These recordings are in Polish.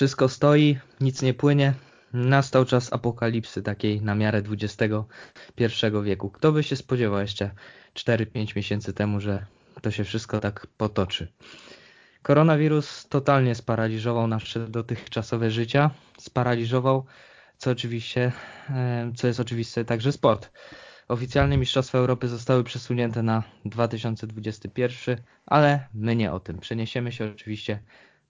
wszystko stoi, nic nie płynie. Nastał czas apokalipsy takiej na miarę XXI wieku. Kto by się spodziewał jeszcze 4-5 miesięcy temu, że to się wszystko tak potoczy. Koronawirus totalnie sparaliżował nasze dotychczasowe życia. Sparaliżował, co oczywiście, co jest oczywiste, także sport. Oficjalne Mistrzostwa Europy zostały przesunięte na 2021, ale my nie o tym. Przeniesiemy się oczywiście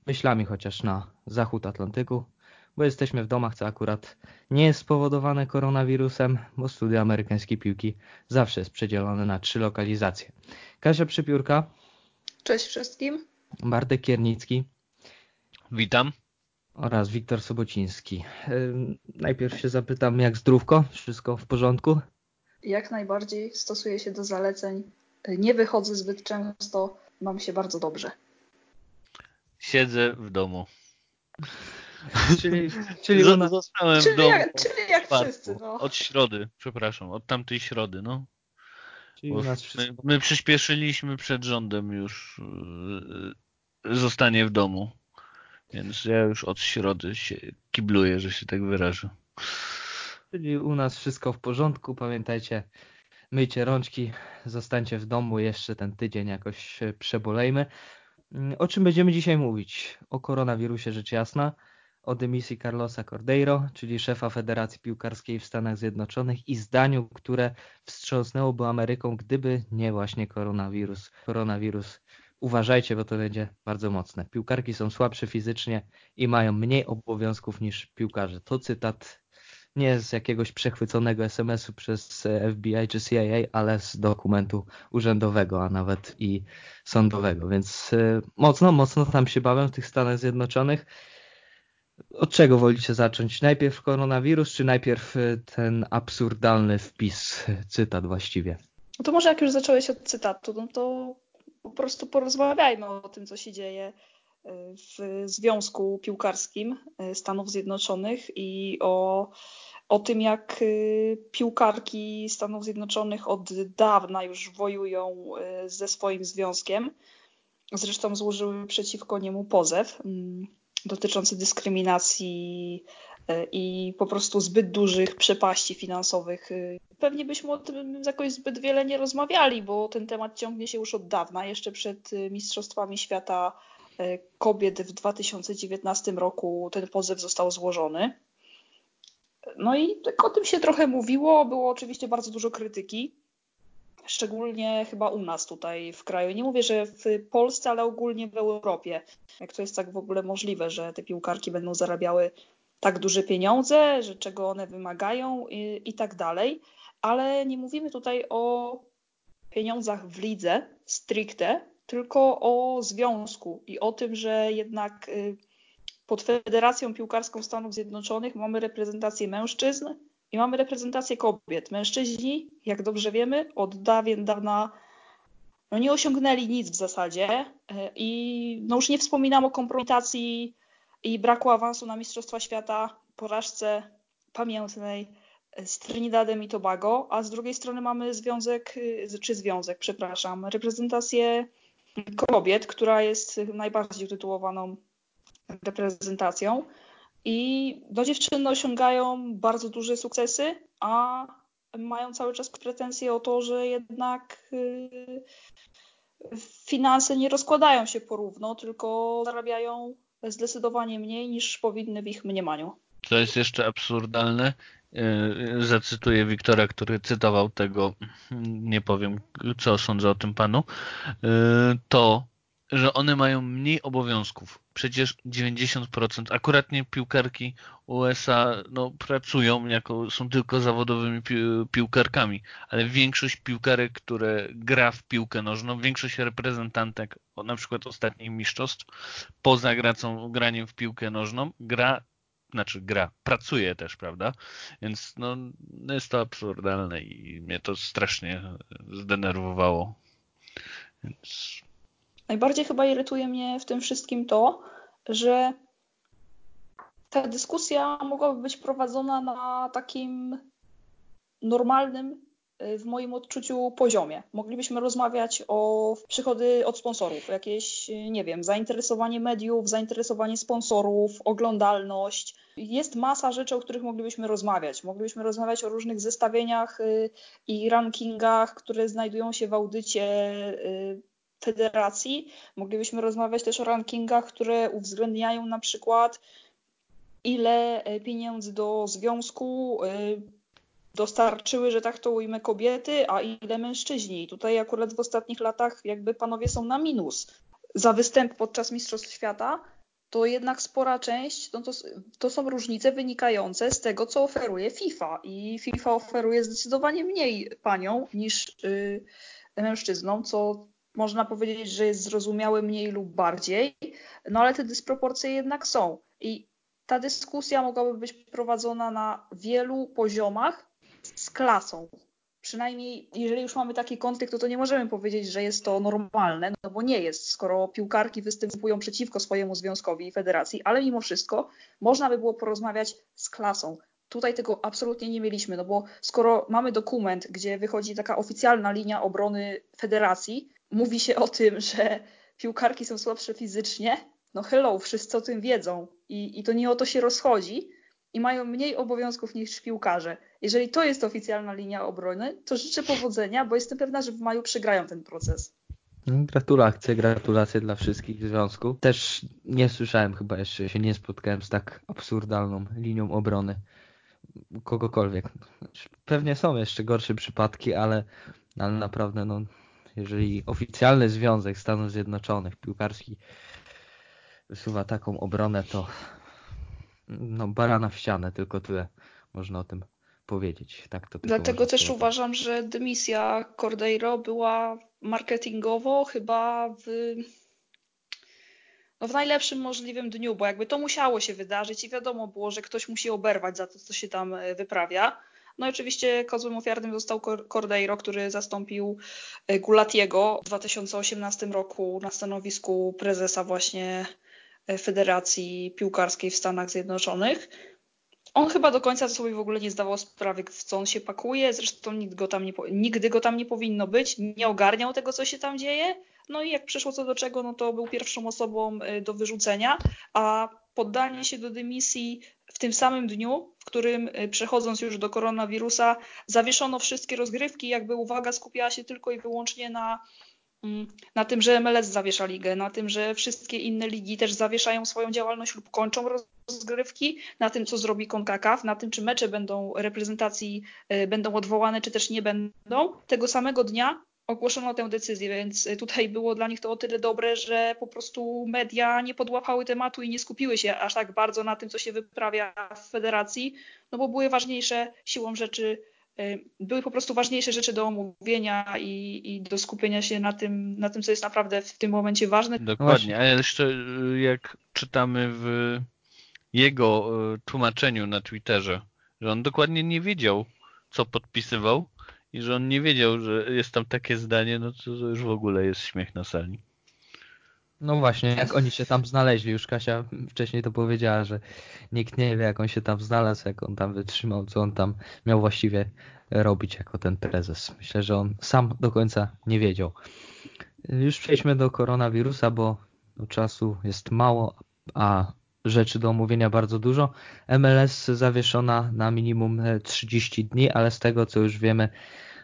myślami chociaż na zachód Atlantyku, bo jesteśmy w domach, co akurat nie jest spowodowane koronawirusem, bo studia amerykańskiej piłki zawsze jest przedzielone na trzy lokalizacje. Kasia Przypiórka. Cześć wszystkim. Bartek Kiernicki. Witam. Oraz Wiktor Sobociński. Najpierw się zapytam, jak zdrówko? Wszystko w porządku? Jak najbardziej stosuję się do zaleceń. Nie wychodzę zbyt często, mam się bardzo dobrze. Siedzę w domu. czyli czyli, ona... Zostałem czyli w domu. Jak, czyli jak wszyscy. No. Od środy, przepraszam, od tamtej środy, no. Czyli my, my, przyspieszyliśmy przed rządem już yy, zostanie w domu. Więc ja już od środy się kibluję, że się tak wyrażę. Czyli u nas wszystko w porządku. Pamiętajcie, myjcie rączki, zostańcie w domu jeszcze ten tydzień jakoś przebolejmy. Mm, o czym będziemy dzisiaj mówić? O koronawirusie rzecz jasna, o dymisji Carlosa Cordeiro, czyli szefa Federacji Piłkarskiej w Stanach Zjednoczonych i zdaniu, które wstrząsnęłoby Ameryką, gdyby nie właśnie koronawirus. Koronawirus, uważajcie, bo to będzie bardzo mocne. Piłkarki są słabsze fizycznie i mają mniej obowiązków niż piłkarze. To cytat nie z jakiegoś przechwyconego SMS-u przez FBI czy CIA, ale z dokumentu urzędowego, a nawet i sądowego. Więc y, mocno, mocno tam się bawią w tych Stanach Zjednoczonych. Od czego wolicie zacząć? Najpierw koronawirus, czy najpierw y, ten absurdalny wpis, cytat właściwie? No to może jak już zacząłeś od cytatu, no to po prostu porozmawiajmy o tym, co się dzieje w Związku Piłkarskim Stanów Zjednoczonych i o o tym, jak y, piłkarki Stanów Zjednoczonych od dawna już wojują y, ze swoim związkiem. Zresztą złożyły przeciwko niemu pozew mm, dotyczący dyskryminacji y, i po prostu zbyt dużych przepaści finansowych. Pewnie byśmy o tym jakoś zbyt wiele nie rozmawiali, bo ten temat ciągnie się już od dawna, jeszcze przed Mistrzostwami Świata Kobiet w 2019 roku ten pozew został złożony. No i tak o tym się trochę mówiło. Było oczywiście bardzo dużo krytyki, szczególnie chyba u nas tutaj w kraju. Nie mówię, że w Polsce, ale ogólnie w Europie. Jak to jest tak w ogóle możliwe, że te piłkarki będą zarabiały tak duże pieniądze, że czego one wymagają i, i tak dalej. Ale nie mówimy tutaj o pieniądzach w lidze stricte, tylko o związku i o tym, że jednak y, pod Federacją Piłkarską Stanów Zjednoczonych mamy reprezentację mężczyzn i mamy reprezentację kobiet. Mężczyźni, jak dobrze wiemy, od dawien dawna no nie osiągnęli nic w zasadzie e, i no już nie wspominam o kompromitacji i braku awansu na Mistrzostwa Świata, porażce pamiętnej z Trinidadem i Tobago, a z drugiej strony mamy związek, e, czy związek, przepraszam, reprezentację kobiet, która jest najbardziej utytułowaną reprezentacją. I do dziewczyny osiągają bardzo duże sukcesy, a mają cały czas pretensje o to, że jednak y, finanse nie rozkładają się porówno, tylko zarabiają zdecydowanie mniej niż powinny w ich mniemaniu. Co jest jeszcze absurdalne, y, zacytuję Wiktora, który cytował tego, nie powiem co sądzę o tym panu, y, to, że one mają mniej obowiązków przecież 90%, akurat nie piłkarki USA no, pracują jako, są tylko zawodowymi pi piłkarkami, ale większość piłkarek, które gra w piłkę nożną, większość reprezentantek, na przykład ostatnich mistrzostw, poza gracą, graniem w piłkę nożną, gra znaczy gra, pracuje też, prawda? Więc no, jest to absurdalne i mnie to strasznie zdenerwowało. Więc Najbardziej chyba irytuje mnie w tym wszystkim to, że ta dyskusja mogłaby być prowadzona na takim normalnym y, w moim odczuciu poziomie. Moglibyśmy rozmawiać o przychody od sponsorów, jakieś, y, nie wiem, zainteresowanie mediów, zainteresowanie sponsorów, oglądalność. Jest masa rzeczy, o których moglibyśmy rozmawiać. Moglibyśmy rozmawiać o różnych zestawieniach y, i rankingach, które znajdują się w audycie federacji. Moglibyśmy rozmawiać też o rankingach, które uwzględniają na przykład ile pieniędzy do związku dostarczyły, że tak to ujmę, kobiety, a ile mężczyźni. I tutaj akurat w ostatnich latach jakby panowie są na minus. Za występ podczas Mistrzostw Świata to jednak spora część, no to, to są różnice wynikające z tego, co oferuje FIFA. I FIFA oferuje zdecydowanie mniej paniom niż yy, mężczyznom, co można powiedzieć, że jest zrozumiałe mniej lub bardziej, no ale te dysproporcje jednak są. I ta dyskusja mogłaby być prowadzona na wielu poziomach, z klasą. Przynajmniej jeżeli już mamy taki konflikt, to, to nie możemy powiedzieć, że jest to normalne, no bo nie jest, skoro piłkarki występują przeciwko swojemu związkowi i federacji, ale mimo wszystko można by było porozmawiać z klasą. Tutaj tego absolutnie nie mieliśmy, no bo skoro mamy dokument, gdzie wychodzi taka oficjalna linia obrony federacji, mówi się o tym, że piłkarki są słabsze fizycznie, no hello, wszyscy o tym wiedzą i, i to nie o to się rozchodzi, i mają mniej obowiązków niż piłkarze. Jeżeli to jest oficjalna linia obrony, to życzę powodzenia, bo jestem pewna, że w maju przegrają ten proces. Gratulacje, gratulacje dla wszystkich w związku. Też nie słyszałem chyba jeszcze, się nie spotkałem z tak absurdalną linią obrony kogokolwiek. Pewnie są jeszcze gorsze przypadki, ale, ale naprawdę no, jeżeli oficjalny związek Stanów Zjednoczonych piłkarski wysuwa taką obronę, to no, barana w ścianę, tylko tyle można o tym powiedzieć. Tak to Dlatego też uważam, że dymisja Cordeiro była marketingowo chyba w, no w najlepszym możliwym dniu, bo jakby to musiało się wydarzyć i wiadomo było, że ktoś musi oberwać za to, co się tam e, wyprawia. No i oczywiście kozłem ofiarnym został Cordeiro, który zastąpił e, Gulatiego w 2018 roku na stanowisku prezesa właśnie E, Federacji Piłkarskiej w Stanach Zjednoczonych. On chyba do końca sobie w ogóle nie zdawał sprawy, w co on się pakuje, zresztą go tam nie, nigdy go tam nie powinno być, nie ogarniał tego, co się tam dzieje. No i jak przyszło co do czego, no to był pierwszą osobą e, do wyrzucenia, a poddanie się do dymisji w tym samym dniu, w którym e, przechodząc już do koronawirusa, zawieszono wszystkie rozgrywki, jakby uwaga skupiała się tylko i wyłącznie na Mm, na tym, że MLS zawiesza ligę, na tym, że wszystkie inne ligi też zawieszają swoją działalność lub kończą rozgrywki, na tym, co zrobi CONCACAF, na tym, czy mecze będą reprezentacji y, będą odwołane, czy też nie będą. Tego samego dnia ogłoszono tę decyzję, więc tutaj było dla nich to o tyle dobre, że po prostu media nie podłapały tematu i nie skupiły się aż tak bardzo na tym, co się wyprawia w federacji, no bo były ważniejsze siłą rzeczy Y, były po prostu ważniejsze rzeczy do omówienia i, i, do skupienia się na tym, na tym, co jest naprawdę w tym momencie ważne. Dokładnie, a jeszcze y, jak czytamy w jego tłumaczeniu na Twitterze, że on dokładnie nie wiedział, co podpisywał i że on nie wiedział, że jest tam takie zdanie, no to już w ogóle jest śmiech na sali. No właśnie, jak oni się tam znaleźli, już Kasia wcześniej to powiedziała, że nikt nie wie jak on się tam znalazł, jak on tam wytrzymał, co on tam miał właściwie robić jako ten prezes. Myślę, że on sam do końca nie wiedział. Już przejdźmy do koronawirusa, bo czasu jest mało, a rzeczy do omówienia bardzo dużo. MLS zawieszona na minimum 30 dni, ale z tego co już wiemy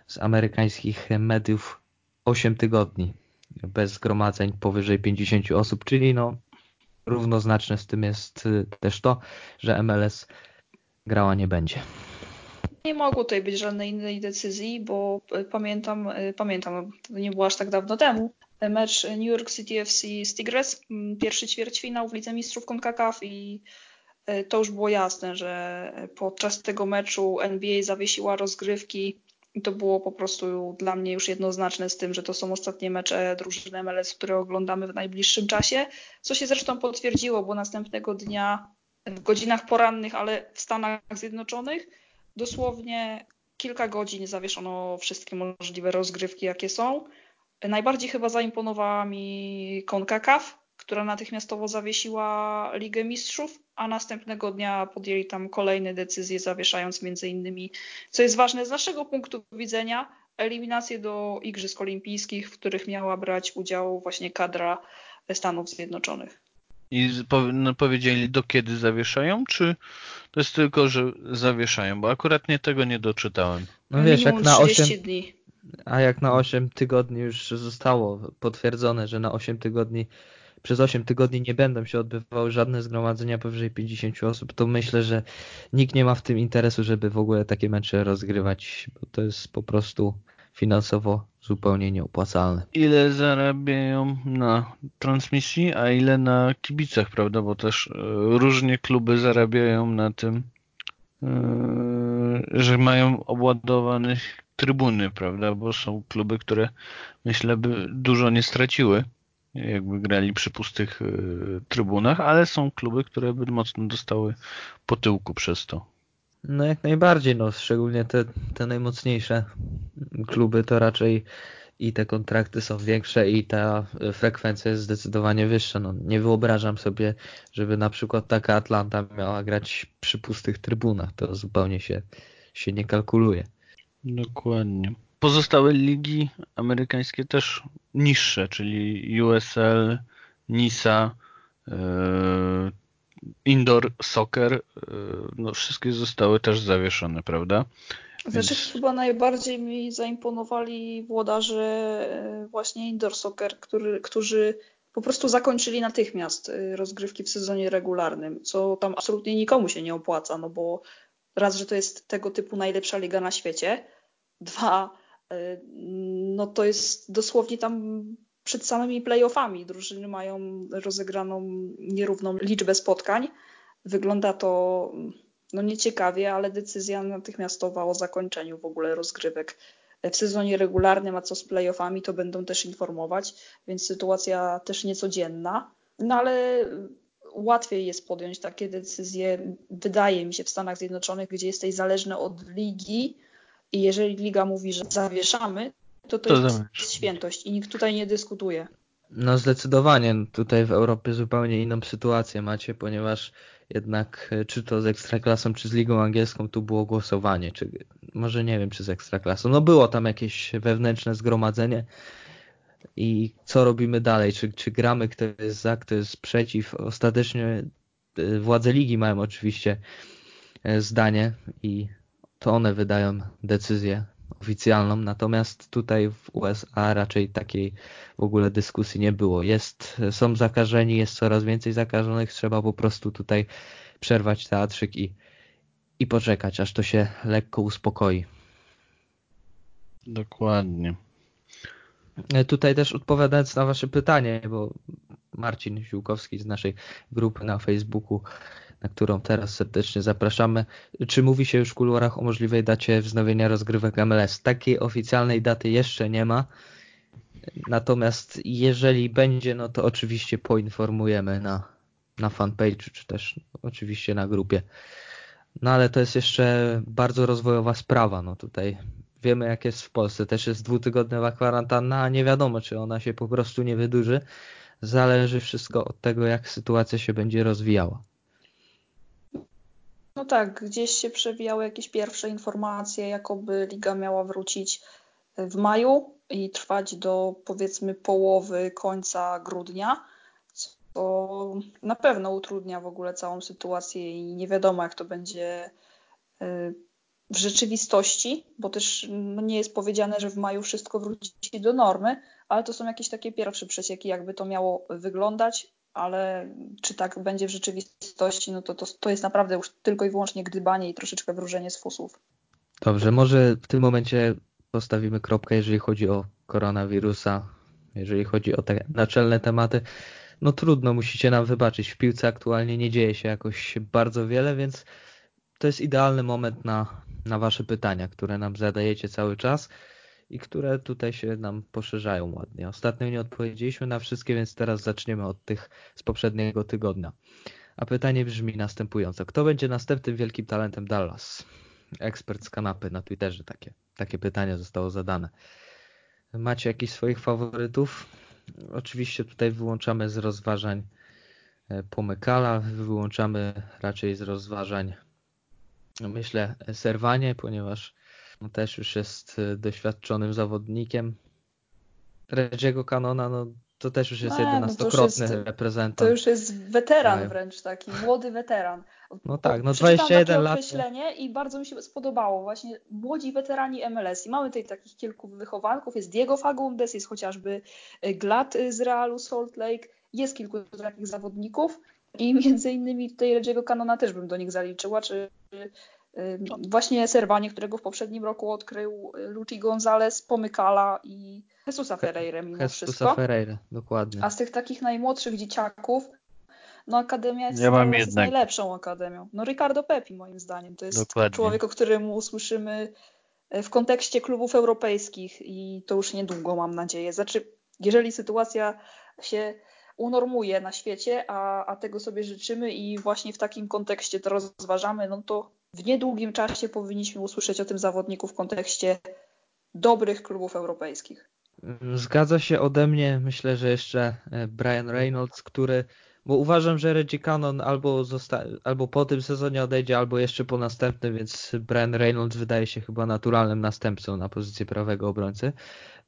z amerykańskich mediów 8 tygodni bez zgromadzeń powyżej 50 osób, czyli no równoznaczne z tym jest y, też to, że MLS grała nie będzie. Nie mogło tutaj być żadnej innej decyzji, bo pamiętam, pamiętam, to nie było aż tak dawno temu, mecz New York City FC z Tigres, mm, pierwszy ćwierćfinał w Lidze Mistrzów CONCACAF i to już było jasne, że podczas tego meczu NBA zawiesiła rozgrywki i to było po prostu dla mnie już jednoznaczne z tym, że to są ostatnie mecze drużyny MLS, które oglądamy w najbliższym czasie, co się zresztą potwierdziło, bo następnego dnia w godzinach porannych, ale w Stanach Zjednoczonych dosłownie kilka godzin zawieszono wszystkie możliwe rozgrywki, jakie są. Najbardziej chyba zaimponowała mi CONCACAF, która natychmiastowo zawiesiła Ligę Mistrzów a następnego dnia podjęli tam kolejne decyzje, zawieszając między innymi, co jest ważne z naszego punktu widzenia, eliminację do Igrzysk Olimpijskich, w których miała brać udział właśnie kadra Stanów Zjednoczonych. I no, powiedzieli do kiedy zawieszają, czy to jest tylko, że zawieszają? Bo akurat nie tego nie doczytałem. No wiesz, jak na 8 dni. A jak na 8 tygodni już zostało potwierdzone, że na 8 tygodni przez 8 tygodni nie będą się odbywały żadne zgromadzenia powyżej 50 osób, to myślę, że nikt nie ma w tym interesu, żeby w ogóle takie mecze rozgrywać, bo to jest po prostu finansowo zupełnie nieopłacalne. Ile zarabiają na transmisji, a ile na kibicach, prawda? Bo też e, różnie kluby zarabiają na tym, e, że mają obładowanych trybuny, prawda? Bo są kluby, które myślę by dużo nie straciły jakby grali przy pustych y, trybunach, ale są kluby, które by mocno dostały po tyłku przez to. No jak najbardziej, no szczególnie te, te najmocniejsze kluby to raczej i te kontrakty są większe i ta frekwencja jest zdecydowanie wyższa. No, nie wyobrażam sobie, żeby na przykład taka Atlanta miała grać przy pustych trybunach. To zupełnie się, się nie kalkuluje. Dokładnie. Pozostałe ligi amerykańskie też niższe, czyli USL, NISA, yy, Indoor Soccer, yy, no wszystkie zostały też zawieszone, prawda? Znaczy Więc... chyba najbardziej mi zaimponowali włodarze yy, właśnie Indoor Soccer, który, którzy po prostu zakończyli natychmiast rozgrywki w sezonie regularnym, co tam absolutnie nikomu się nie opłaca, no bo raz, że to jest tego typu najlepsza liga na świecie, dwa, no to jest dosłownie tam przed samymi playoffami. Drużyny mają rozegraną nierówną liczbę spotkań. Wygląda to no nieciekawie, ale decyzja natychmiastowa o zakończeniu w ogóle rozgrywek w sezonie regularnym, a co z playoffami, to będą też informować, więc sytuacja też niecodzienna. No ale łatwiej jest podjąć takie decyzje, wydaje mi się, w Stanach Zjednoczonych, gdzie jesteś zależny od ligi i jeżeli liga mówi, że zawieszamy, to to, to jest zamierz. świętość i nikt tutaj nie dyskutuje. No zdecydowanie. Tutaj w Europie zupełnie inną sytuację macie, ponieważ jednak e, czy to z Ekstraklasą, czy z Ligą Angielską tu było głosowanie, czy może nie wiem, czy z Ekstraklasą. No było tam jakieś wewnętrzne zgromadzenie i co robimy dalej? Czy, czy gramy, kto jest za, kto jest przeciw? Ostatecznie e, władze ligi mają oczywiście e, zdanie i to one wydają decyzję oficjalną, natomiast tutaj w USA raczej takiej w ogóle dyskusji nie było. Jest, są zakażeni, jest coraz więcej zakażonych, trzeba po prostu tutaj przerwać teatrzyk i, i poczekać, aż to się lekko uspokoi. Dokładnie. E, tutaj też odpowiadając na Wasze pytanie, bo Marcin Ziółkowski z naszej grupy na Facebooku na którą teraz serdecznie zapraszamy. Czy mówi się już w kuluarach o możliwej dacie wznowienia rozgrywek MLS? Takiej oficjalnej daty jeszcze nie ma. Natomiast jeżeli będzie, no to oczywiście poinformujemy na, na fanpage, czy też oczywiście na grupie. No ale to jest jeszcze bardzo rozwojowa sprawa. No tutaj wiemy jak jest w Polsce. Też jest dwutygodniowa kwarantanna, a nie wiadomo czy ona się po prostu nie wydłuży. Zależy wszystko od tego jak sytuacja się będzie rozwijała. No tak, gdzieś się przewijały jakieś pierwsze informacje, jakoby liga miała wrócić w maju i trwać do powiedzmy połowy końca grudnia, co na pewno utrudnia w ogóle całą sytuację i nie wiadomo jak to będzie y, w rzeczywistości, bo też no, nie jest powiedziane, że w maju wszystko wróci do normy, ale to są jakieś takie pierwsze przecieki, jakby to miało wyglądać ale czy tak będzie w rzeczywistości, no to, to, to jest naprawdę już tylko i wyłącznie gdybanie i troszeczkę wróżenie z fusów. Dobrze, może w tym momencie postawimy kropkę, jeżeli chodzi o koronawirusa, jeżeli chodzi o te naczelne tematy. No trudno, musicie nam wybaczyć. W piłce aktualnie nie dzieje się jakoś bardzo wiele, więc to jest idealny moment na, na Wasze pytania, które nam zadajecie cały czas i które tutaj się nam poszerzają ładnie. Ostatnio nie odpowiedzieliśmy na wszystkie, więc teraz zaczniemy od tych z poprzedniego tygodnia. A pytanie brzmi następująco. Kto będzie następnym wielkim talentem Dallas? Ekspert z kanapy na Twitterze takie, takie pytanie zostało zadane. Macie jakichś swoich faworytów? Oczywiście tutaj wyłączamy z rozważań Pomykala. Wyłączamy raczej z rozważań, myślę, Serwanie, ponieważ też już jest doświadczonym zawodnikiem. Reggie'ego Canona, no to też już jest no, jedenastokrotny no reprezentant. To już jest weteran wręcz taki, młody weteran. No tak, no 21 lat. określenie i bardzo mi się spodobało właśnie młodzi weterani MLS i mamy tutaj takich kilku wychowanków, jest Diego Fagundes, jest chociażby y, Glad z Realu Salt Lake, jest kilku takich zawodników i między innymi tutaj Reggie'ego Canona też bym do nich zaliczyła, czy właśnie Serwanie, którego w poprzednim roku odkrył y, Luchi Gonzalez, Pomykala i Jesusa Ferreira mimo Jesusa wszystko. Ferreira, dokładnie. A z tych takich najmłodszych dzieciaków, no Akademia jest, ja jest najlepszą akademią. No Ricardo Pepi moim zdaniem. To jest dokładnie. człowiek, o którym usłyszymy e, w kontekście klubów europejskich i to już niedługo mam nadzieję. Znaczy, jeżeli sytuacja się unormuje na świecie, a, a tego sobie życzymy i właśnie w takim kontekście to rozważamy, no to w niedługim czasie powinniśmy usłyszeć o tym zawodniku w kontekście dobrych klubów europejskich. Zgadza się ode mnie, myślę, że jeszcze e, Brian Reynolds, który, bo uważam, że Reggie Cannon albo, zosta- albo po tym sezonie odejdzie, albo jeszcze po następnym, więc Brian Reynolds wydaje się chyba naturalnym następcą na pozycję prawego obrońcy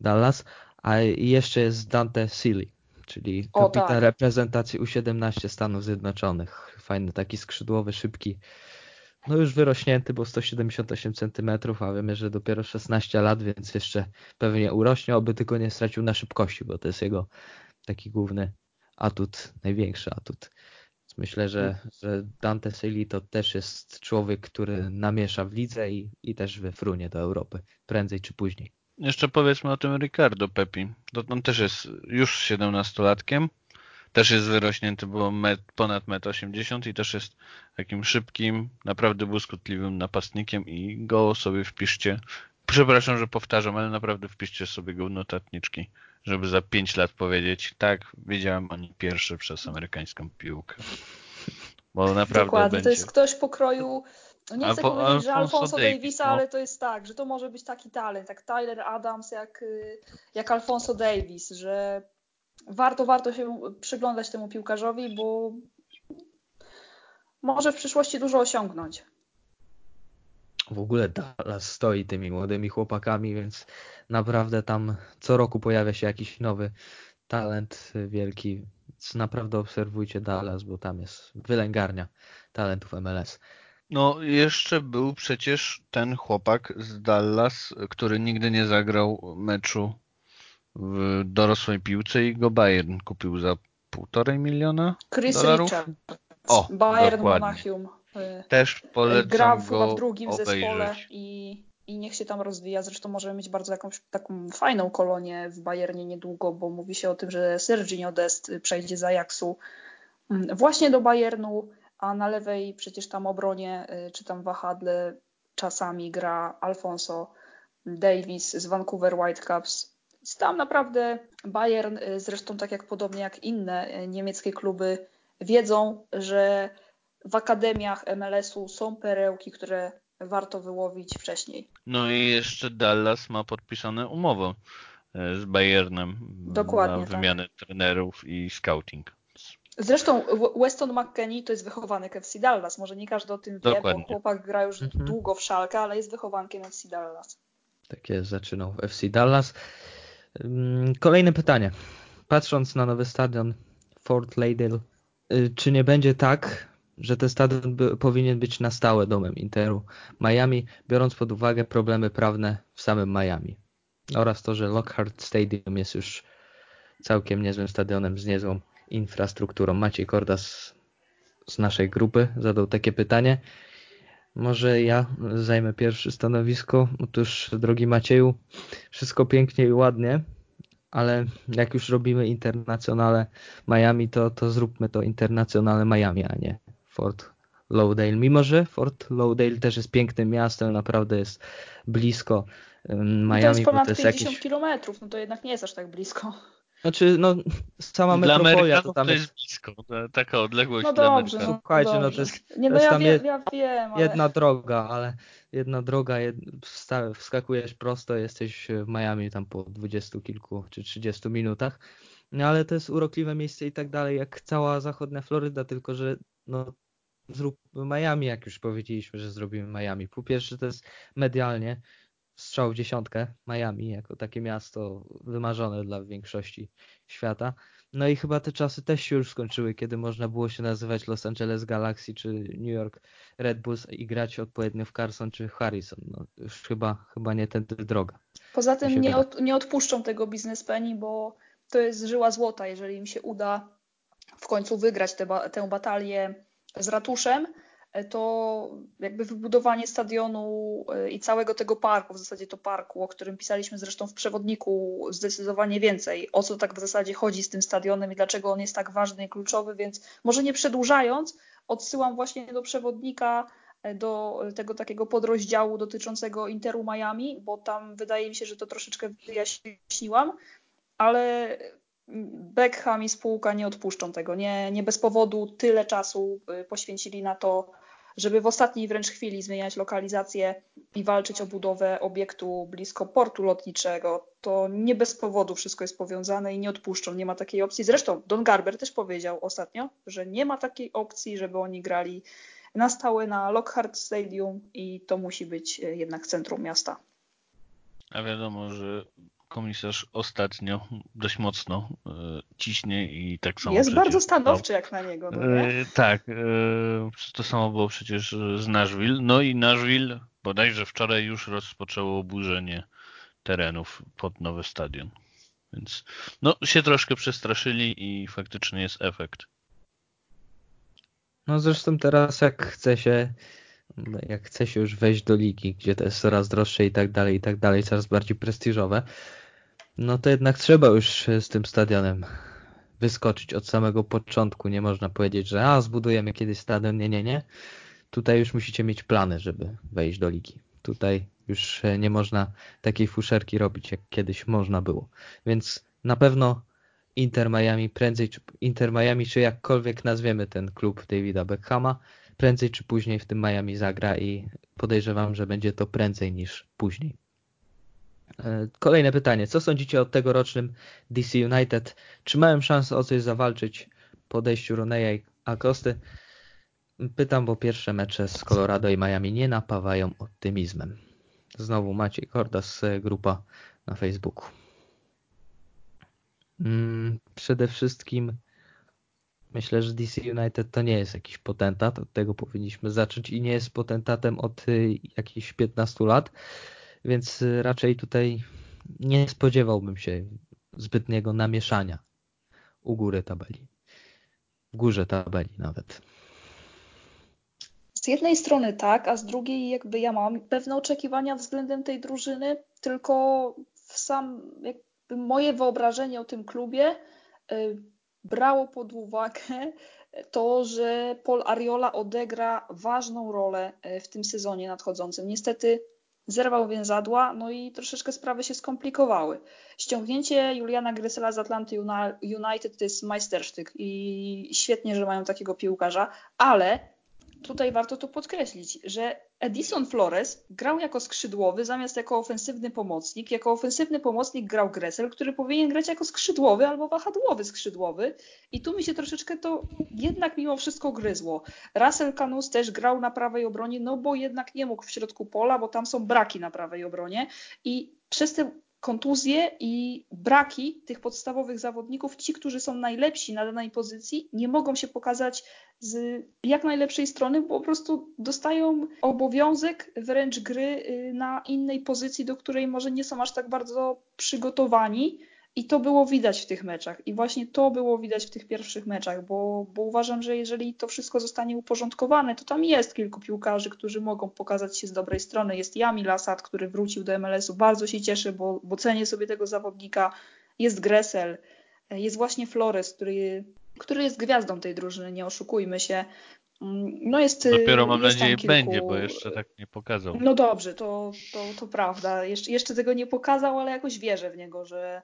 Dallas, a jeszcze jest Dante Sealy, czyli kapitan tak. reprezentacji U17 Stanów Zjednoczonych. Fajny taki skrzydłowy, szybki, no już wyrośnięty, bo 178 cm, a wiemy, że dopiero 16 lat, więc jeszcze pewnie urośnie, oby tylko nie stracił na szybkości, bo to jest jego taki główny atut, największy atut. Więc myślę, że, że Dante Sili to też jest człowiek, który namiesza w lidze i, i też wyfrunie do Europy, prędzej czy później. Jeszcze powiedzmy o tym Ricardo Pepi. To on też jest już 17-latkiem, też jest wyrośnięty, bo met, ponad 1,80 m i też jest takim szybkim, naprawdę błyskotliwym napastnikiem i go sobie wpiszcie. Przepraszam, że powtarzam, ale naprawdę wpiszcie sobie go w notatniczki, żeby za 5 lat powiedzieć, tak, wiedziałem oni pierwszy przez amerykańską piłkę. Bo naprawdę Dokładnie, będzie... to jest ktoś pokroju no nie chcę Alpo, powiedzieć, że Alfonso Davis, Davisa, no. ale to jest tak, że to może być taki talent, jak Tyler Adams, jak, jak Alfonso Davis, że warto, warto się przyglądać temu piłkarzowi, bo może w przyszłości dużo osiągnąć. W ogóle Dallas stoi tymi młodymi chłopakami, więc naprawdę tam co roku pojawia się jakiś nowy talent wielki. Więc naprawdę obserwujcie Dallas, bo tam jest wylęgarnia talentów MLS. No, jeszcze był przecież ten chłopak z Dallas, który nigdy nie zagrał meczu w dorosłej piłce i go Bayern kupił za półtorej miliona Chris dolarów. Richard. O, Bayern dokładnie. Monachium. Y, Też polecam Gra go w drugim obejrzeć. zespole i, i niech się tam rozwija. Zresztą możemy mieć bardzo jakąś taką fajną kolonię w Bayernie niedługo, bo mówi się o tym, że Serginio Dest przejdzie z Ajaxu mm, właśnie do Bayernu, a na lewej przecież tam obronie y, czy tam wahadle czasami gra Alfonso Davis z Vancouver Whitecaps tam naprawdę Bayern, y, zresztą tak jak podobnie jak inne y, niemieckie kluby, wiedzą, że w akademiach MLS-u są perełki, które warto wyłowić wcześniej. No i jeszcze Dallas ma podpisane umowę y, z Bayernem Dokładnie, na tak. wymianę tak. trenerów i scouting. Zresztą Weston McKenney to jest wychowanek FC Dallas. Może nie każdy o tym wie, bo chłopak gra już mhm. długo w Szalkę, ale jest wychowankiem FC Dallas. Tak jest, zaczynał w FC Dallas. Kolejne pytanie. Patrząc na nowy stadion Fort Lauderdale, y, czy nie będzie tak, że ten stadion by, powinien być na stałe domem Interu Miami, biorąc pod uwagę problemy prawne w samym Miami oraz to, że Lockhart Stadium jest już całkiem niezłym stadionem z niezłą infrastrukturą. Maciej Kordas z naszej grupy zadał takie pytanie. Może ja zajmę pierwsze stanowisko. Otóż, drogi Macieju, wszystko pięknie i ładnie, ale jak już robimy internacjonale Miami, to, to zróbmy to internacjonale Miami, a nie Fort Lauderdale. Mimo, że Fort Lauderdale też jest pięknym miastem, naprawdę jest blisko Miami. No to jest ponad to jest 50 jakieś... kilometrów, no to jednak nie jest aż tak blisko. Znaczy, no, sama dla metropolia to tam to jest, jest blisko, taka odległość no dobrze, no, Słuchajcie, dobrze. no to jest, nie, no jest ja tam wie, ja wiem, ale... jedna droga, ale jedna droga, jed, wskakujesz prosto, jesteś w Miami tam po dwudziestu kilku czy trzydziestu minutach. No ale to jest urokliwe miejsce i tak dalej, jak cała zachodnia Floryda, tylko że no zróbmy Miami, jak już powiedzieliśmy, że zrobimy Miami. Po pierwsze to jest medialnie strzał w dziesiątkę Miami, jako takie miasto wymarzone dla większości świata. No i chyba te czasy też się już skończyły, kiedy można było się nazywać Los Angeles Galaxy czy New York Red Bulls i grać odpowiednio w Carson czy Harrison. No już chyba, chyba nie tędy droga. Poza tym nie, od, nie odpuszczą tego biznesmeni, bo to jest żyła złota, jeżeli im się uda w końcu wygrać tę, tę batalię z ratuszem, to jakby wybudowanie stadionu e, i całego tego parku, w zasadzie to parku, o którym pisaliśmy zresztą w przewodniku zdecydowanie więcej, o co tak w zasadzie chodzi z tym stadionem i dlaczego on jest tak ważny i kluczowy, więc może nie przedłużając, odsyłam właśnie do przewodnika, e, do tego takiego podrozdziału dotyczącego Interu Miami, bo tam wydaje mi się, że to troszeczkę wyjaśniłam, ale Beckham i spółka nie odpuszczą tego. Nie, nie bez powodu tyle czasu y, poświęcili na to, żeby w ostatniej wręcz chwili zmieniać lokalizację i walczyć o budowę obiektu blisko portu lotniczego. To nie bez powodu wszystko jest powiązane i nie odpuszczą. Nie ma takiej opcji. Zresztą Don Garber też powiedział ostatnio, że nie ma takiej opcji, żeby oni grali na stałe na Lockhart Stadium i to musi być y, jednak centrum miasta. A wiadomo, że komisarz ostatnio dość mocno e, ciśnie i tak samo. Jest bardzo stanowczy jak na niego. No e, tak, e, to samo było przecież z Nashville. No i Nashville bodajże wczoraj już rozpoczęło oburzenie terenów pod nowy stadion. Więc no, się troszkę przestraszyli i faktycznie jest efekt. No zresztą teraz jak chce się jak chce się już wejść do ligi, gdzie to jest coraz droższe i tak dalej, i tak dalej, coraz bardziej prestiżowe, no to jednak trzeba już z tym stadionem wyskoczyć od samego początku. Nie można powiedzieć, że a zbudujemy kiedyś stadion. Nie, nie, nie. Tutaj już musicie mieć plany, żeby wejść do ligi. Tutaj już nie można takiej fuszerki robić, jak kiedyś można było. Więc na pewno Inter Miami prędzej, czy Inter Miami, czy jakkolwiek nazwiemy ten klub Davida Beckhama, prędzej czy później w tym Miami zagra i podejrzewam, że będzie to prędzej niż później. E, kolejne pytanie. Co sądzicie o tegorocznym DC United? Czy mają szansę o coś zawalczyć po odejściu Roneya i Akosty? Pytam, bo pierwsze mecze z Colorado i Miami nie napawają optymizmem. Znowu Maciej Kordas, grupa na Facebooku. Mm, przede wszystkim myślę, że DC United to nie jest jakiś potentat, od tego powinniśmy zacząć i nie jest potentatem od y, jakichś 15 lat więc y, raczej tutaj nie spodziewałbym się zbytniego namieszania u góry tabeli. W górze tabeli nawet. Z jednej strony tak, a z drugiej jakby ja mam pewne oczekiwania względem tej drużyny, tylko w sam jakby moje wyobrażenie o tym klubie y, brało pod uwagę to, że Paul Ariola odegra ważną rolę y, w tym sezonie nadchodzącym. Niestety zerwał więzadła, no i troszeczkę sprawy się skomplikowały. Ściągnięcie Juliana Gressela z Atlanty United to jest majstersztyk i świetnie, że mają takiego piłkarza, ale tutaj warto to podkreślić, że Edison Flores grał jako skrzydłowy zamiast jako ofensywny pomocnik. Jako ofensywny pomocnik grał Gressel, który powinien grać jako skrzydłowy albo wahadłowy skrzydłowy. I tu mi się troszeczkę to jednak mimo wszystko gryzło. Russell Canus też grał na prawej obronie, no bo jednak nie mógł w środku pola, bo tam są braki na prawej obronie. I przez te kontuzje i braki tych podstawowych zawodników, ci, którzy są najlepsi na danej pozycji, nie mogą się pokazać z jak najlepszej strony, bo po prostu dostają obowiązek wręcz gry y, na innej pozycji, do której może nie są aż tak bardzo przygotowani. I to było widać w tych meczach. I właśnie to było widać w tych pierwszych meczach, bo, bo uważam, że jeżeli to wszystko zostanie uporządkowane, to tam jest kilku piłkarzy, którzy mogą pokazać się z dobrej strony. Jest Jami Lasat, który wrócił do MLS-u. Bardzo się cieszę, bo, bo cenię sobie tego zawodnika. Jest Gressel, jest właśnie Flores, który, który jest gwiazdą tej drużyny, nie oszukujmy się. No jest, Dopiero mam jest nadzieję kilku... będzie, bo jeszcze tak nie pokazał. No dobrze, to, to, to prawda. Jeszcze, jeszcze tego nie pokazał, ale jakoś wierzę w niego, że,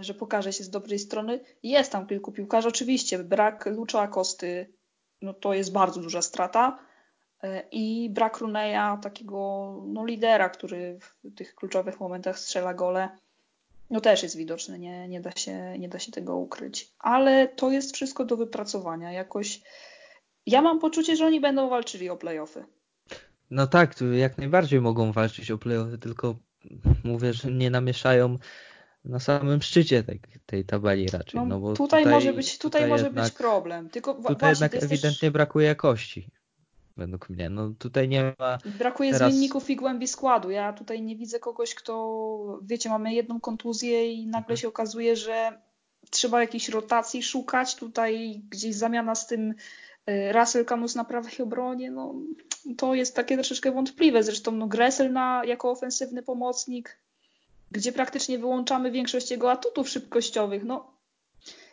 że pokaże się z dobrej strony. Jest tam kilku piłkarzy, oczywiście brak Lucza Akosty, no to jest bardzo duża strata e, i brak Runeya, takiego no, lidera, który w tych kluczowych momentach strzela gole. No też jest widoczny, nie, nie, da się, nie da się tego ukryć. Ale to jest wszystko do wypracowania. Jakoś ja mam poczucie, że oni będą walczyli o playoffy. No tak, jak najbardziej mogą walczyć o playoffy, tylko mówię, że nie namieszają na samym szczycie tej, tej tabeli raczej. No, no bo tutaj, tutaj, może być, tutaj, tutaj może jednak, być problem. Tylko tutaj jednak ewidentnie też... brakuje jakości. Według mnie. No tutaj nie ma. Brakuje teraz... zmienników i głębi składu. Ja tutaj nie widzę kogoś, kto, wiecie, mamy jedną kontuzję i nagle mhm. się okazuje, że trzeba jakiejś rotacji szukać. Tutaj gdzieś zamiana z tym y, Russell Camus na prawej obronie, no to jest takie troszeczkę wątpliwe. Zresztą no, Gressel na, jako ofensywny pomocnik gdzie praktycznie wyłączamy większość jego atutów szybkościowych. No,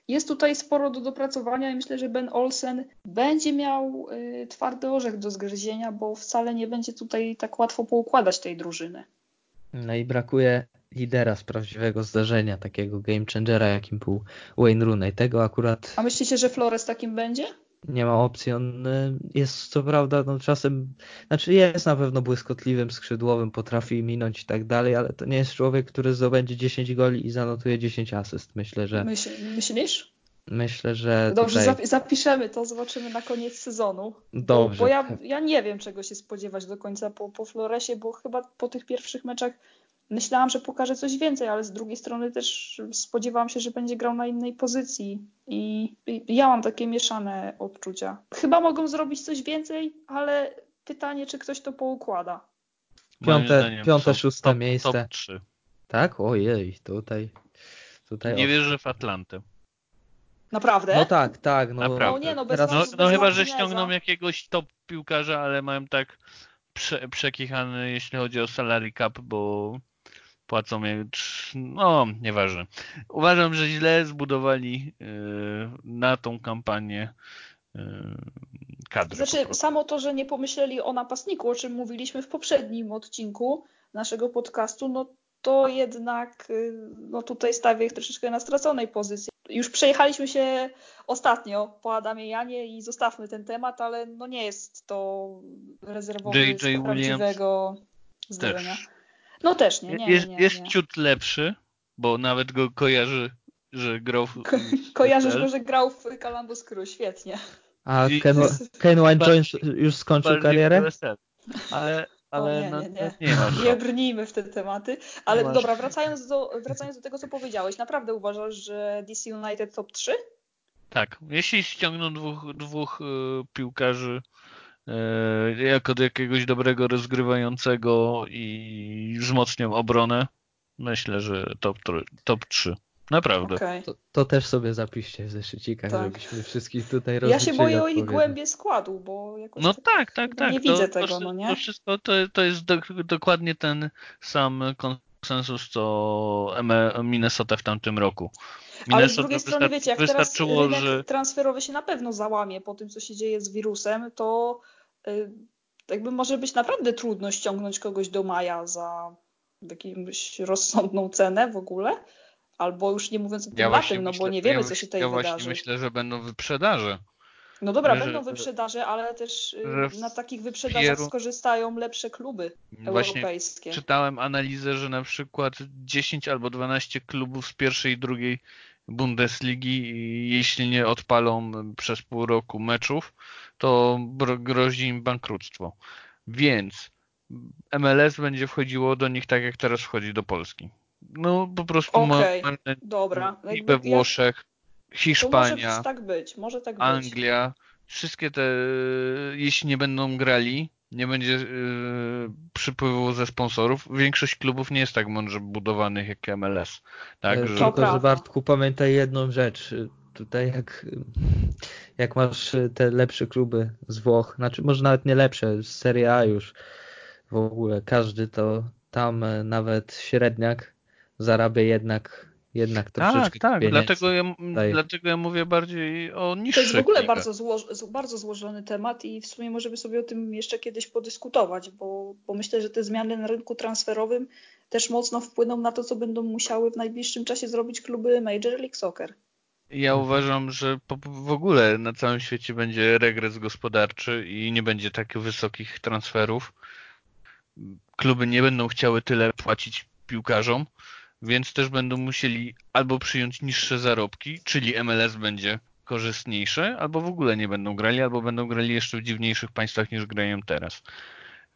jest tutaj sporo do dopracowania i myślę, że Ben Olsen będzie miał y, twardy orzech do zgryzienia, bo wcale nie będzie tutaj tak łatwo poukładać tej drużyny. No i brakuje lidera z prawdziwego zdarzenia, takiego game changera, jakim był Wayne Rooney. Tego akurat... A myślicie, że Flores takim będzie? Nie ma opcji. On y, jest co prawda no, czasem, znaczy jest na pewno błyskotliwym skrzydłowym, potrafi minąć i tak dalej, ale to nie jest człowiek, który zdobędzie 10 goli i zanotuje 10 asyst. Myślę, że. Myśl, myślisz? Myślę, że. Dobrze, tutaj... zapiszemy to, zobaczymy na koniec sezonu. Dobrze. Bo, bo ja, ja nie wiem, czego się spodziewać do końca po, po Floresie, bo chyba po tych pierwszych meczach Myślałam, że pokaże coś więcej, ale z drugiej strony też spodziewałam się, że będzie grał na innej pozycji i ja mam takie mieszane odczucia. Chyba mogą zrobić coś więcej, ale pytanie, czy ktoś to poukłada. Piąte, piąte szóste top, miejsce. Top 3. Tak? Ojej, tutaj. tutaj nie wierzę w Atlantę. Naprawdę? No tak, tak. No, Naprawdę. No, nie, no, bez Teraz, no, no chyba, że ściągną jakiegoś top piłkarza, ale mają tak prze, przekichany, jeśli chodzi o salary cap, bo płacą je, no nieważne. Uważam, że źle zbudowali yy, na tą kampanię yy, kadrę. Znaczy, samo to, że nie pomyśleli o napastniku, o czym mówiliśmy w poprzednim odcinku naszego podcastu, no to jednak y, no tutaj stawię ich troszeczkę na straconej pozycji. Już przejechaliśmy się ostatnio po Adamie Janie i zostawmy ten temat, ale no nie jest to rezerwowy J. J. z prawdziwego zdarzenia. No też nie, nie, Jest, nie, jest nie. ciut lepszy, bo nawet go kojarzy, że grał w... Ko kojarzysz go, że grał w Columbus Crew, świetnie. A Ken, Ken Wine Jones już skończył karierę? Ale, ale nie, no, nie, nie. nie, ma nie brnijmy w te tematy. Ale dobra, wracając do, wracając do tego, co powiedziałeś, naprawdę uważasz, że DC United top 3? Tak, jeśli ściągną dwóch, dwóch y, piłkarzy y, jako do jakiegoś dobrego rozgrywającego i wzmocnią obronę, myślę, że top, top 3. Naprawdę. Okay. To, to, też sobie zapiszcie w zeszycikach, tak. żebyśmy wszystkich tutaj Ja się boję o ich głębie składu, bo jakoś No tak, tak, tak. Nie to, widzę tego, to, no nie? To wszystko to, to jest do, dokładnie ten sam konsensus, co Minnesota w tamtym roku. Minnesota Ale z drugiej strony, wiecie, jak teraz rynek że... transferowy się na pewno załamie po tym, co się dzieje z wirusem, to jakby może być naprawdę trudno ściągnąć kogoś do maja za jakąś rozsądną cenę w ogóle. Albo już nie mówiąc o tym ja latem, no bo nie wiemy, co się tutaj ja wydarzy. Ja właśnie myślę, że będą wyprzedaże. No dobra, że, będą wyprzedaże, ale też y, na takich wyprzedażach Pieru... skorzystają lepsze kluby Właśnie europejskie. Czytałem analizę, że na przykład 10 albo 12 klubów z pierwszej i drugiej Bundesligi, jeśli nie odpalą przez pół roku meczów, to grozi im bankructwo. Więc MLS będzie wchodziło do nich tak, jak teraz wchodzi do Polski. No po prostu okay, mamy dobra. i we Włoszech, Hiszpania, może tak być, może tak Anglia, być. wszystkie te, jeśli nie będą grali, nie będzie yy, przypływu ze sponsorów. Większość klubów nie jest tak mądrze budowanych jak MLS. Tak, że... Tylko, że Bartku pamiętaj jedną rzecz. Tutaj jak, jak masz te lepsze kluby z Włoch, znaczy może nawet nie lepsze, z Serie A już w ogóle każdy to tam nawet średniak zarabia jednak jednak troszeczkę Tak, tak, dlatego ja, dlatego ja mówię bardziej o niższych To jest w ogóle bardzo, zło, bardzo złożony temat i w sumie możemy sobie o tym jeszcze kiedyś podyskutować, bo, bo myślę, że te zmiany na rynku transferowym też mocno wpłyną na to, co będą musiały w najbliższym czasie zrobić kluby Major League Soccer. Ja uważam, że w ogóle na całym świecie będzie regres gospodarczy i nie będzie tak wysokich transferów. Kluby nie będą chciały tyle płacić piłkarzom, więc też będą musieli albo przyjąć niższe zarobki, czyli MLS będzie korzystniejsze, albo w ogóle nie będą grali, albo będą grali jeszcze w dziwniejszych państwach niż grają teraz.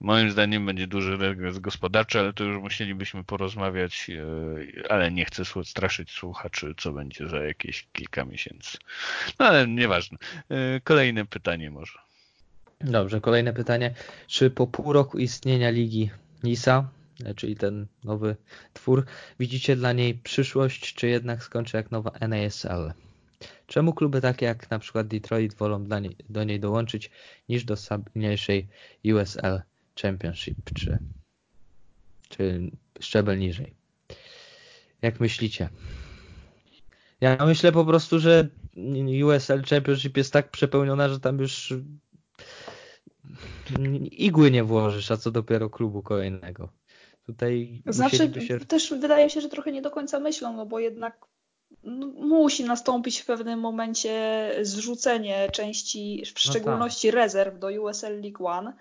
Moim zdaniem będzie duży regres gospodarczy, ale to już musielibyśmy porozmawiać, e, ale nie chcę straszyć słuchaczy, co będzie za jakieś kilka miesięcy. No ale nieważne. E, kolejne pytanie może. Dobrze, kolejne pytanie. Czy po pół roku istnienia ligi NISA, e, czyli ten nowy twór, widzicie dla niej przyszłość, czy jednak skończy jak nowa NASL? Czemu kluby takie jak na przykład Detroit wolą niej, do niej dołączyć niż do stabilniejszej USL Championship, czy, czy szczebel niżej? Jak myślicie? Ja myślę po prostu, że USL Championship jest tak przepełniona, że tam już igły nie włożysz, a co dopiero klubu kolejnego. Tutaj znaczy, się... też wydaje mi się, że trochę nie do końca myślą, no bo jednak musi nastąpić w pewnym momencie zrzucenie części, w szczególności no tak. rezerw do USL League One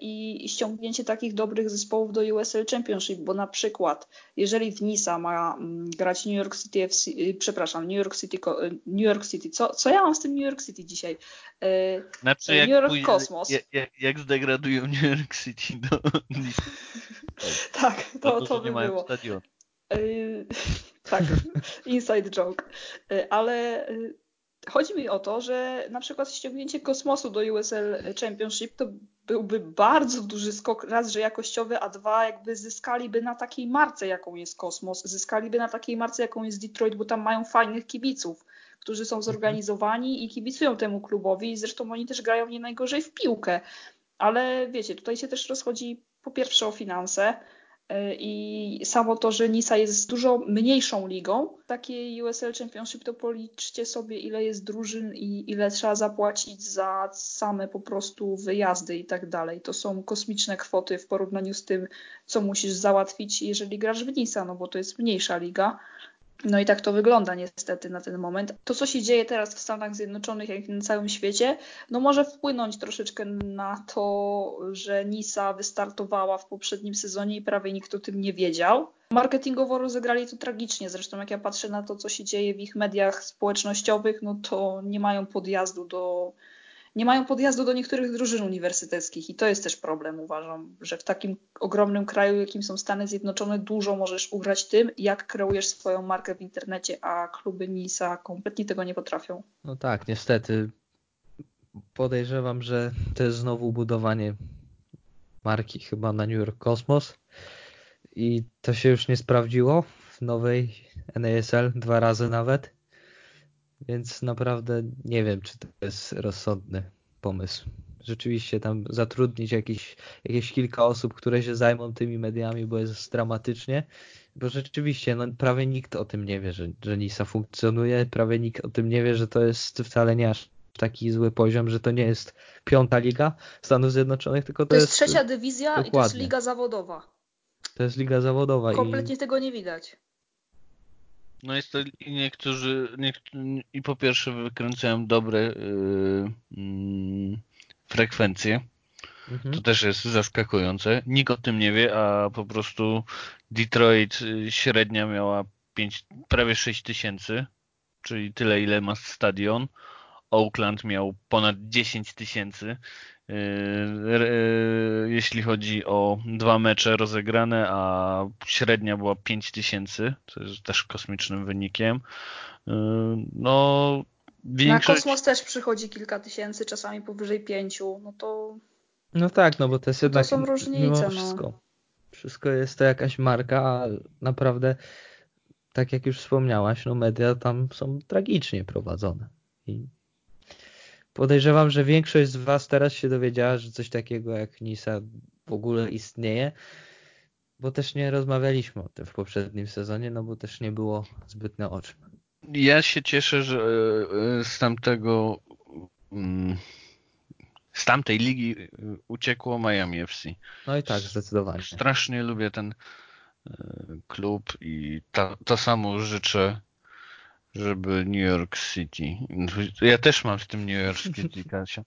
i ściągnięcie takich dobrych zespołów do USL Championship, bo na przykład jeżeli w Nisa ma mm, grać New York City FC, y, przepraszam, New York City, y, New York City, co, co ja mam z tym New York City dzisiaj? E, znaczy, New York pójdzie, Cosmos. Jak, jak, jak, zdegradują New York City do Nisa. tak, to, to, to by było. Stadion. Tak, inside joke. Ale chodzi mi o to, że na przykład ściągnięcie kosmosu do USL Championship to byłby bardzo duży skok, raz, że jakościowy, a dwa, jakby zyskaliby na takiej marce, jaką jest Kosmos, zyskaliby na takiej marce, jaką jest Detroit, bo tam mają fajnych kibiców, którzy są zorganizowani i kibicują temu klubowi zresztą oni też grają nie najgorzej w piłkę. Ale wiecie, tutaj się też rozchodzi po pierwsze o finanse, i samo to, że Nisa jest dużo mniejszą ligą, takie USL Championship to policzcie sobie ile jest drużyn i ile trzeba zapłacić za same po prostu wyjazdy i tak dalej. To są kosmiczne kwoty w porównaniu z tym, co musisz załatwić, jeżeli grasz w Nisa, no bo to jest mniejsza liga. No i tak to wygląda niestety na ten moment. To, co się dzieje teraz w Stanach Zjednoczonych, jak i na całym świecie, no może wpłynąć troszeczkę na to, że Nisa wystartowała w poprzednim sezonie i prawie nikt o tym nie wiedział. Marketingowo rozegrali to tragicznie. Zresztą jak ja patrzę na to, co się dzieje w ich mediach społecznościowych, no to nie mają podjazdu do nie mają podjazdu do niektórych drużyn uniwersyteckich i to jest też problem, uważam, że w takim ogromnym kraju, jakim są Stany Zjednoczone, dużo możesz ugrać tym, jak kreujesz swoją markę w internecie, a kluby NISA kompletnie tego nie potrafią. No tak, niestety. Podejrzewam, że to jest znowu budowanie marki chyba na New York Cosmos i to się już nie sprawdziło w nowej NASL dwa razy nawet. Więc naprawdę nie wiem, czy to jest rozsądny pomysł. Rzeczywiście tam zatrudnić jakieś, jakieś kilka osób, które się zajmą tymi mediami, bo jest dramatycznie. Bo rzeczywiście, no, prawie nikt o tym nie wie, że, że NISA funkcjonuje, prawie nikt o tym nie wie, że to jest wcale nie aż taki zły poziom, że to nie jest piąta liga Stanów Zjednoczonych, tylko to, to jest, jest trzecia dywizja dokładnie. i to jest liga zawodowa. To jest liga zawodowa. Kompletnie i... tego nie widać. No jest to i niektórzy, niektórzy i po pierwsze wykręcają dobre yy, yy, frekwencje. Mhm. To też jest zaskakujące. Nikt o tym nie wie, a po prostu Detroit y, średnia miała 5, prawie 6 tysięcy, czyli tyle ile ma stadion. Oakland miał ponad 10 tysięcy. Yy, jeśli chodzi o dwa mecze rozegrane, a średnia była 5000, co jest też kosmicznym wynikiem. Yy, no, większość... Na kosmos też przychodzi kilka tysięcy, czasami powyżej pięciu, no to... No tak, no bo to jest jednak... To są różnice, no. wszystko. Wszystko jest to jakaś marka, a naprawdę, tak jak już wspomniałaś, no media tam są tragicznie prowadzone. I Podejrzewam, że większość z Was teraz się dowiedziała, że coś takiego jak NISA w ogóle istnieje, bo też nie rozmawialiśmy o tym w poprzednim sezonie, no bo też nie było zbytnio o czym. Ja się cieszę, że e, z tamtego mm, z tamtej ligi uciekło Miami FC. No i tak, zdecydowanie. Strasznie lubię ten e, klub i ta, to samo życzę żeby New York City. Ja też mam z tym New York City, Kasia.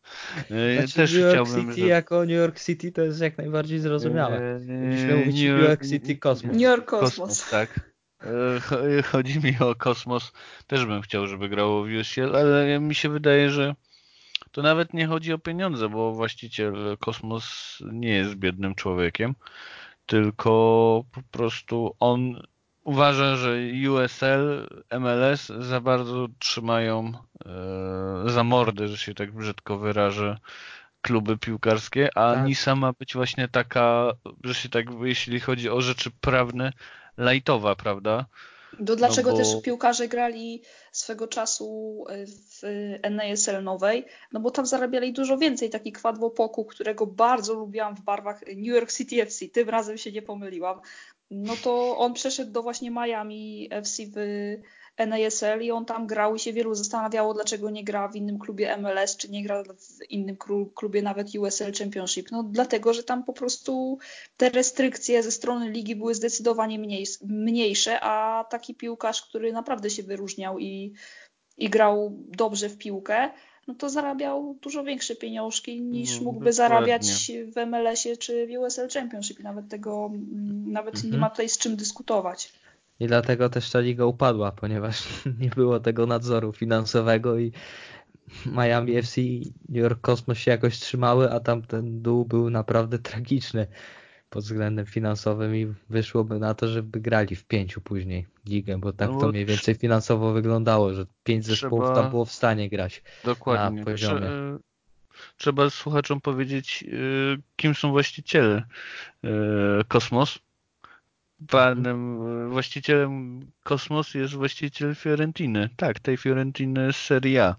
E, znaczy, też New York City żeby... jako New York City to jest jak najbardziej zrozumiałe. Musimy mówić New York, New York City Kosmos. New York Kosmos. tak. E, chodzi mi o kosmos. Też bym chciał, żeby grało w USL, ale mi się wydaje, że to nawet nie chodzi o pieniądze, bo właściciel Kosmos nie jest biednym człowiekiem, tylko po prostu on uważa, że USL, MLS za bardzo trzymają e, za mordy, że się tak brzydko wyrażę, kluby piłkarskie, a tak. Nisa ma być właśnie taka, że się tak, jeśli chodzi o rzeczy prawne, lajtowa, prawda? Do dlaczego no bo... też piłkarze grali swego czasu e, w NASL nowej? No bo tam zarabiali dużo więcej. Taki Kwadwopoku, którego bardzo lubiłam w barwach New York City FC, tym razem się nie pomyliłam. No to on przeszedł do właśnie Miami FC w NASL i on tam grał i się wielu zastanawiało, dlaczego nie gra w innym klubie MLS, czy nie gra w innym klubie nawet USL Championship. No dlatego, że tam po prostu te restrykcje ze strony ligi były zdecydowanie mniej, mniejsze, a taki piłkarz, który naprawdę się wyróżniał i, i grał dobrze w piłkę, no to zarabiał dużo większe pieniążki niż no, mógłby dokładnie. zarabiać w MLS-ie czy w USL Championship. Nawet tego, nawet mhm. nie ma tutaj z czym dyskutować. I dlatego też ta liga upadła, ponieważ nie było tego nadzoru finansowego i Miami FC i New York Cosmos się jakoś trzymały, a tamten dół był naprawdę tragiczny pod względem finansowym i wyszłoby na to, żeby grali w pięciu później ligę, bo tak no, to mniej więcej finansowo wyglądało, że pięć zespołów trzeba... tam było w stanie grać Dokładnie. na poziomie. Trzeba, trzeba słuchaczom powiedzieć, y, kim są właściciele y, Kosmos panem, właścicielem kosmosu jest właściciel Fiorentiny. Tak, tej Fiorentiny z Serie A.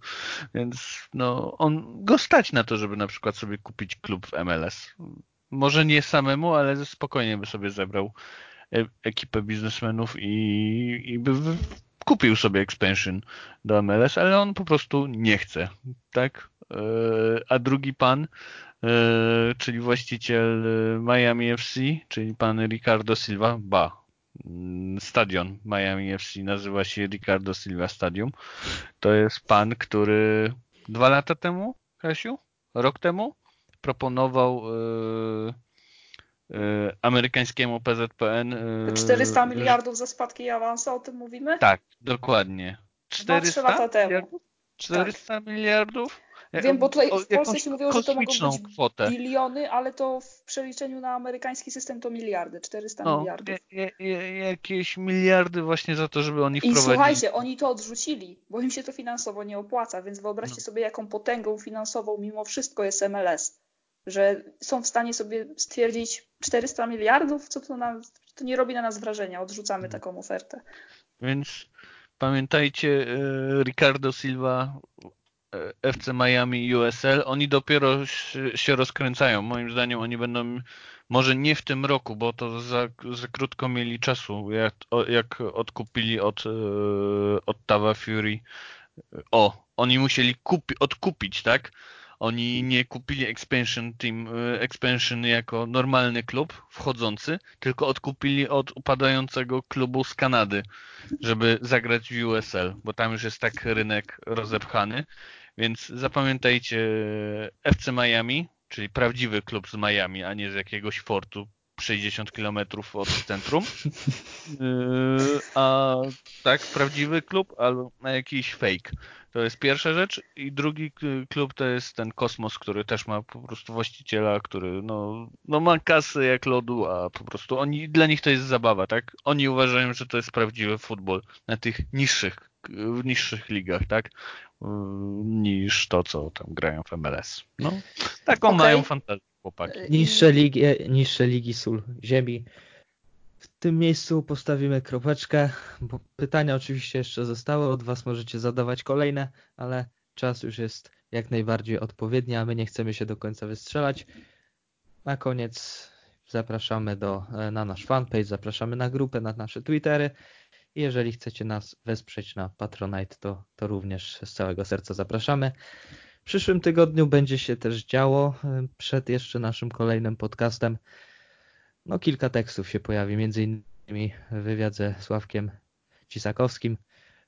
Więc no, on go stać na to, żeby na przykład sobie kupić klub w MLS. Może nie samemu, ale spokojnie by sobie zebrał e, ekipę biznesmenów i, i by kupił sobie expansion do MLS, ale on po prostu nie chce, tak? E, a drugi pan E, czyli właściciel Miami FC, czyli pan Ricardo Silva, ba, mm, stadion Miami FC nazywa się Ricardo Silva Stadium. To jest pan, który dwa lata temu, Kasiu, rok temu proponował yy, yy, amerykańskiemu PZPN. Yy, 400 miliardów za spadki i awansa, o tym mówimy? Tak, dokładnie. 400 lata temu. 400 tak. miliardów? Wiem, bo tutaj w Polsce się mówiło, że to mogą być kwotę. biliony, ale to w przeliczeniu na amerykański system to miliardy, 400 no, miliardów. Je, je, jakieś miliardy właśnie za to, żeby oni I wprowadzili. I słuchajcie, oni to odrzucili, bo im się to finansowo nie opłaca, więc wyobraźcie no. sobie, jaką potęgą finansową mimo wszystko jest MLS, że są w stanie sobie stwierdzić 400 miliardów, co to, na, to nie robi na nas wrażenia, odrzucamy no. taką ofertę. Więc pamiętajcie, e, Ricardo Silva E, FC Miami USL, oni dopiero się rozkręcają. Moim zdaniem oni będą, może nie w tym roku, bo to za, za krótko mieli czasu, jak, jak odkupili od, e, od Tawa Fury. O, oni musieli kupi, odkupić, tak? Oni nie kupili expansion team, e, expansion jako normalny klub wchodzący, tylko odkupili od upadającego klubu z Kanady, żeby zagrać w USL, bo tam już jest tak rynek rozepchany. Więc zapamiętajcie FC Miami, czyli prawdziwy klub z Miami, a nie z jakiegoś fortu 60 km od centrum. Yy, a tak, prawdziwy klub albo na jakiś fake. To jest pierwsza rzecz. I drugi klub to jest ten Kosmos, który też ma po prostu właściciela, który no, no ma kasy jak lodu, a po prostu oni, dla nich to jest zabawa, tak? Oni uważają, że to jest prawdziwy futbol na tych niższych, w niższych ligach, tak? niż to, co tam grają w MLS. No, taką okay. mają fantazję chłopaki. Niższe ligi, niższe ligi sól ziemi. W tym miejscu postawimy kropeczkę, bo pytania oczywiście jeszcze zostały, od Was możecie zadawać kolejne, ale czas już jest jak najbardziej odpowiedni, a my nie chcemy się do końca wystrzelać. Na koniec zapraszamy do, na nasz fanpage, zapraszamy na grupę, na nasze Twittery jeżeli chcecie nas wesprzeć na Patronite, to, to również z całego serca zapraszamy. W przyszłym tygodniu będzie się też działo e, przed jeszcze naszym kolejnym podcastem. No kilka tekstów się pojawi, między innymi wywiad ze Sławkiem Cisakowskim.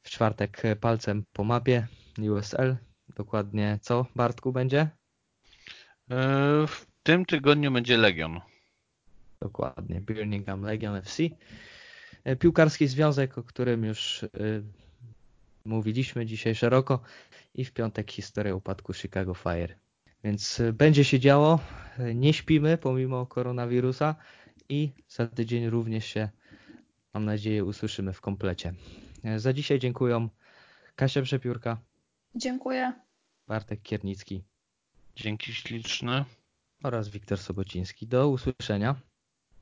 W czwartek palcem po mapie USL. Dokładnie co, Bartku, będzie? E, w tym tygodniu będzie Legion. Dokładnie, Birmingham Legion FC. Piłkarski Związek, o którym już mówiliśmy dzisiaj szeroko i w piątek historia upadku Chicago Fire. Więc będzie się działo, nie śpimy pomimo koronawirusa i za tydzień również się, mam nadzieję, usłyszymy w komplecie. Za dzisiaj dziękuję Kasia Przepiórka. Dziękuję. Bartek Kiernicki. Dzięki śliczne. Oraz Wiktor Sobociński. Do usłyszenia.